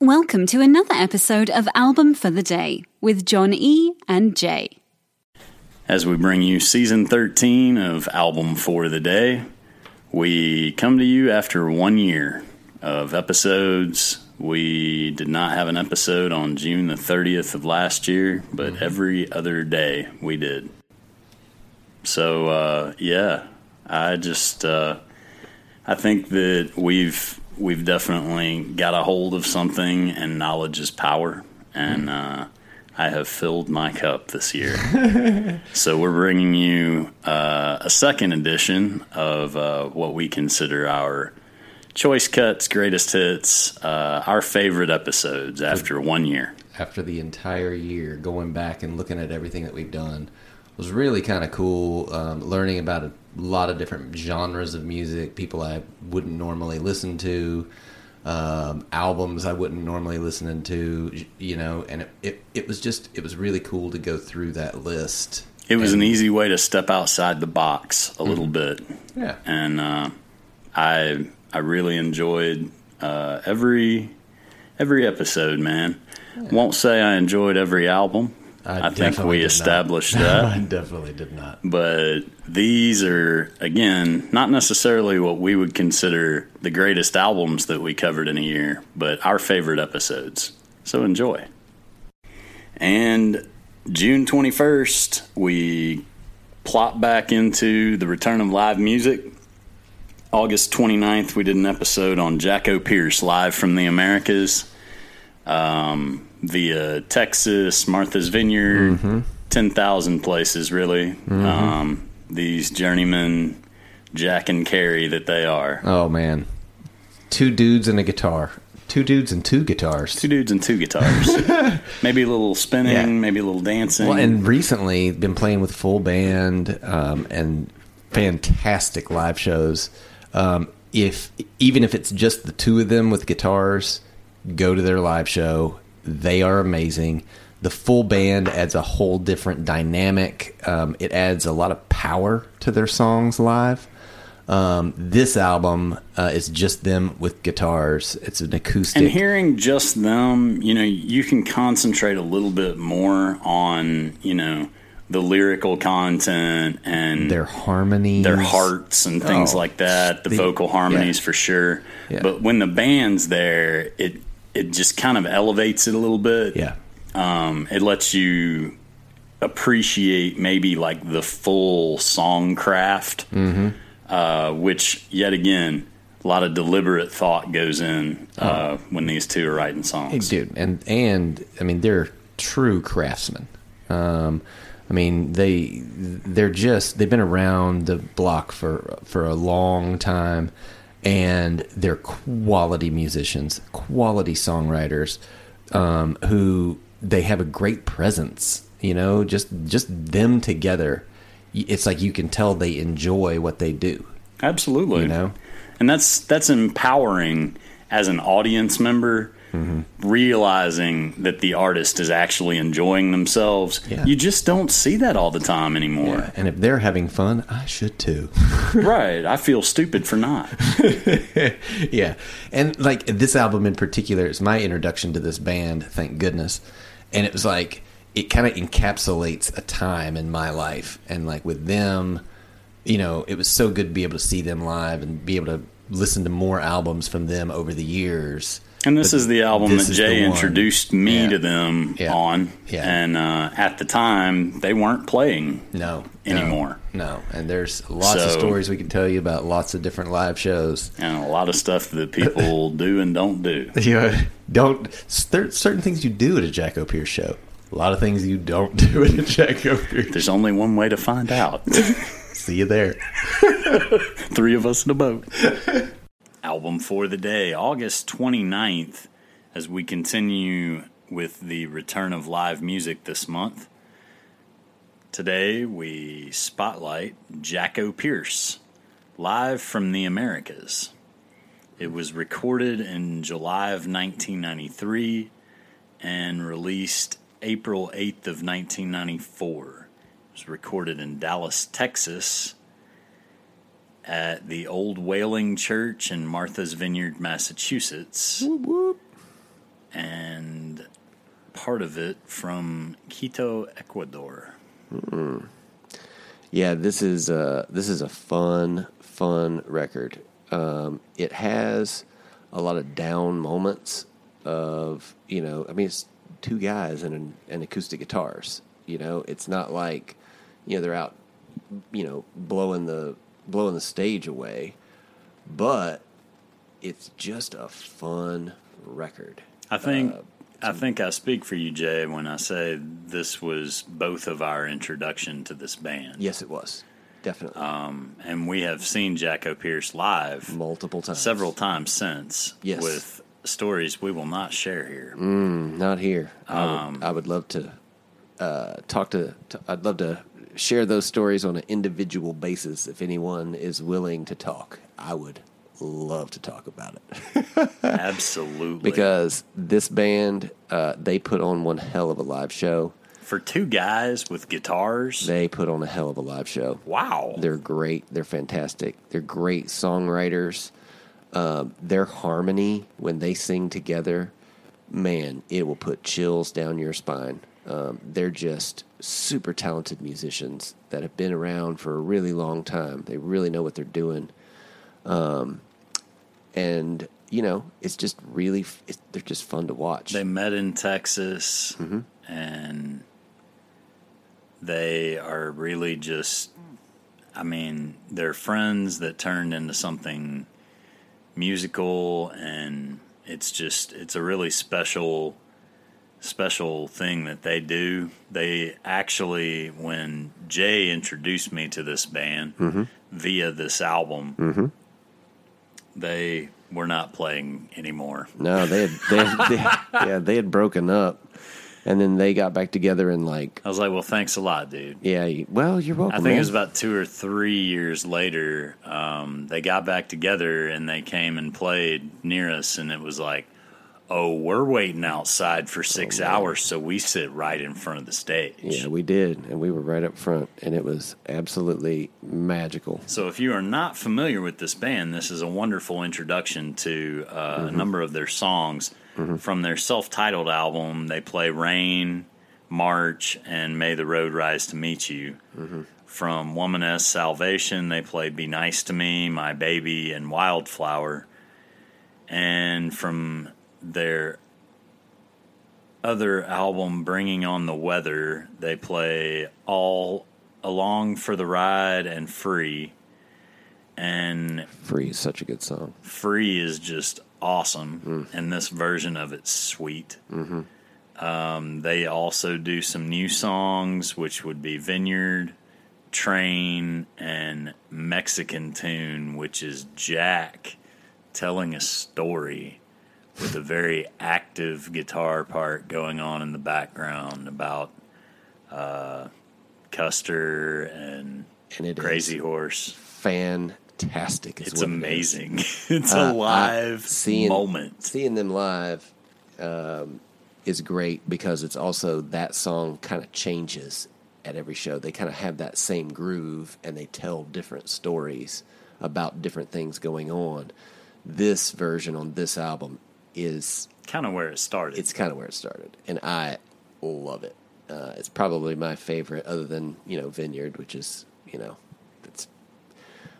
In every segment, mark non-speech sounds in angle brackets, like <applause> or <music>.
Welcome to another episode of Album for the Day with John E. and Jay. As we bring you season 13 of Album for the Day, we come to you after one year of episodes. We did not have an episode on June the 30th of last year, but every other day we did. So, uh, yeah, I just, uh, I think that we've we've definitely got a hold of something, and knowledge is power. And uh, I have filled my cup this year. <laughs> so we're bringing you uh, a second edition of uh, what we consider our choice cuts, greatest hits, uh, our favorite episodes after one year. after the entire year, going back and looking at everything that we've done was really kind of cool. Um, learning about a lot of different genres of music, people I wouldn't normally listen to, um, albums I wouldn't normally listen to, you know, and it, it, it was just, it was really cool to go through that list. It was And- an easy way to step outside the box a little bit. Yeah. and uh, I I really enjoyed uh, every every episode. Man, won't say I enjoyed every album. I, think we established not. established <laughs> I definitely did not. but these are again not necessarily what we would consider the greatest albums that we covered in a year, but our favorite episodes. So enjoy. And June 21st, we plop back into the return of live music. August 29th, we did an episode on Jackopierce live from the Americas um, via Texas, Martha's Vineyard, 10,000 places, really. Um, these journeymen, Jack and Cary, that they are. Oh man, two dudes and a guitar, two dudes and two guitars. Two dudes and two guitars. <laughs> maybe a little spinning, Yeah. maybe a little dancing. Well, and recently been playing with full band um, and fantastic live shows. Um, if even if it's just the two of them with guitars, go to their live show. They are amazing. The full band adds a whole different dynamic. Um, it adds a lot of power to their songs live. Um, this album uh, is just them with guitars. It's an acoustic. And hearing just them, you know, you can concentrate a little bit more on, you know, the lyrical content and their harmonies, their hearts and things Oh, like that, the, the- vocal harmonies yeah. for sure. Yeah. But when the band's there, it it just kind of elevates it a little bit. Yeah, Um, it lets you appreciate maybe like the full song craft, Mm-hmm. uh, which yet again, a lot of deliberate thought goes in uh, when these two are writing songs. Oh. Dude, and and I mean they're true craftsmen. Um, I mean they they're just they've been around the block for for a long time, and they're quality musicians, quality songwriters, um, who they have a great presence. You know, just just them together. It's like you can tell they enjoy what they do. Absolutely. You know? and that's that's empowering as an audience member. Mm-hmm. Realizing that the artist is actually enjoying themselves, Yeah. you just don't see that all the time anymore. And if they're having fun, I should too. <laughs> right? I feel stupid for not. <laughs> yeah and like this album in particular is my introduction to this band thank goodness and it was like it kind of encapsulates a time in my life and like with them you know it was so good to be able to see them live and be able to listen to more albums from them over the years And this is the album that Jay introduced me Yeah. to them Yeah. on. Yeah. And uh, at the time, they weren't playing. no no, Anymore. no and there's lots of stories we can tell you about lots of different live shows And a lot of stuff that people <laughs> do and don't do. you know, don't there, certain things you do at a Jackopierce show a lot of things you don't do at a Jackopierce <laughs> There's only one way to find out. <laughs> see you there Three of us in a boat. Album for the day, August 29th, as we continue with the return of live music this month. Today we spotlight Jackopierce, live from the Americas. It was recorded in July of 1993 and released April 8th of 1994. It was recorded in Dallas, Texas at the Old Whaling Church in Martha's Vineyard, Massachusetts. And part of it from Quito, Ecuador. Yeah, this is a, this is a fun, fun record. Um, it has a lot of down moments of you know. I mean, it's two guys and an, and acoustic guitars. You know, it's not like you know they're out, you know, blowing the blowing the stage away, but it's just a fun record. I think I think I speak for you, Jay, when I say this was both of our introduction to this band. Yes, it was definitely And we have seen Jackopierce live multiple times, several times since Yes. with stories we will not share here. Not here. I Um, would, I would love to uh, talk to, to. I'd love to share those stories on an individual basis. If anyone is willing to talk, I would love to talk about it <laughs> Absolutely. because this band uh, they put on one hell of a live show. for two guys with guitars, They put on a hell of a live show. wow. They're great. They're fantastic. They're great songwriters. Um, their harmony when they sing together, man, it will put chills down your spine. Um, they're just super talented musicians that have been around for a really long time. They really know what they're doing. Um, and you know, it's just really it's, they're just fun to watch. They met in Texas Mm-hmm. and they are really just I mean, they're friends that turned into something musical and it's just it's a really special special thing that they do. They actually when Jay introduced me to this band Mm-hmm. via this album they were not playing anymore. No, they had, they, had, they yeah, they had broken up, and then they got back together and like, I was like, "Well, thanks a lot, dude." yeah, well, you're welcome. I think man. it was about two or three years later. Um, they got back together and they came and played near us, and it was like, "Oh, we're waiting outside for oh, six hours, so we sit right in front of the stage." Yeah, we did, and we were right up front, and it was absolutely magical. So, if you are not familiar with this band, this is a wonderful introduction to uh, a mm-hmm. number of their songs mm-hmm. from their self titled album. They play Rain, March, and May the Road Rise to Meet You. Mm-hmm. From Woman as Salvation, they play Be Nice to Me, My Baby, and Wildflower. And from their other album, Bringing on the Weather, they play All Along for the Ride and Free. And Free is such a good song. Free is just awesome, and this version of it's sweet. Um, they also do some new songs, which would be Vineyard, Train, and Mexican Tune, which is Jack telling a story with a very active guitar part going on in the background about uh, Custer and And it is Crazy Horse. fantastic. It's what it amazing. <laughs> it's Uh, a I- live seeing, moment. Seeing them live um, is great because it's also that song kind of changes at every show. They kind of have that same groove and they tell different stories about different things going on. This version on this album is Kind of where it started. it's kind of where it started, and I love it. Uh, it's probably my favorite, other than you know Vineyard, which is you know, it's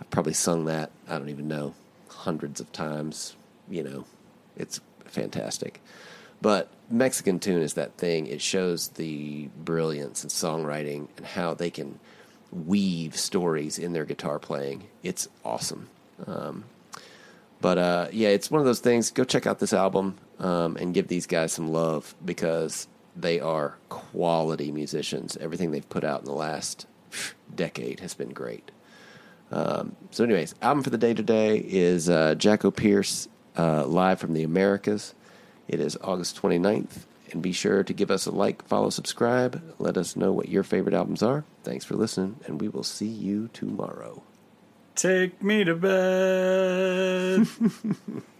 I've probably sung that I don't even know hundreds of times. You know, it's fantastic. But Mexican tune is that thing. It shows the brilliance in songwriting and how they can weave stories in their guitar playing. It's awesome. Um, but uh, yeah, it's one of those things. Go check out this album um, and give these guys some love because they are quality musicians. Everything they've put out in the last decade has been great. Um, so, anyways, album for the day today is uh, Jackopierce uh, live from the Americas. It is August 29th, And be sure to give us a like, follow, subscribe. Let us know what your favorite albums are. Thanks for listening, and we will see you tomorrow. Take me to bed. <laughs>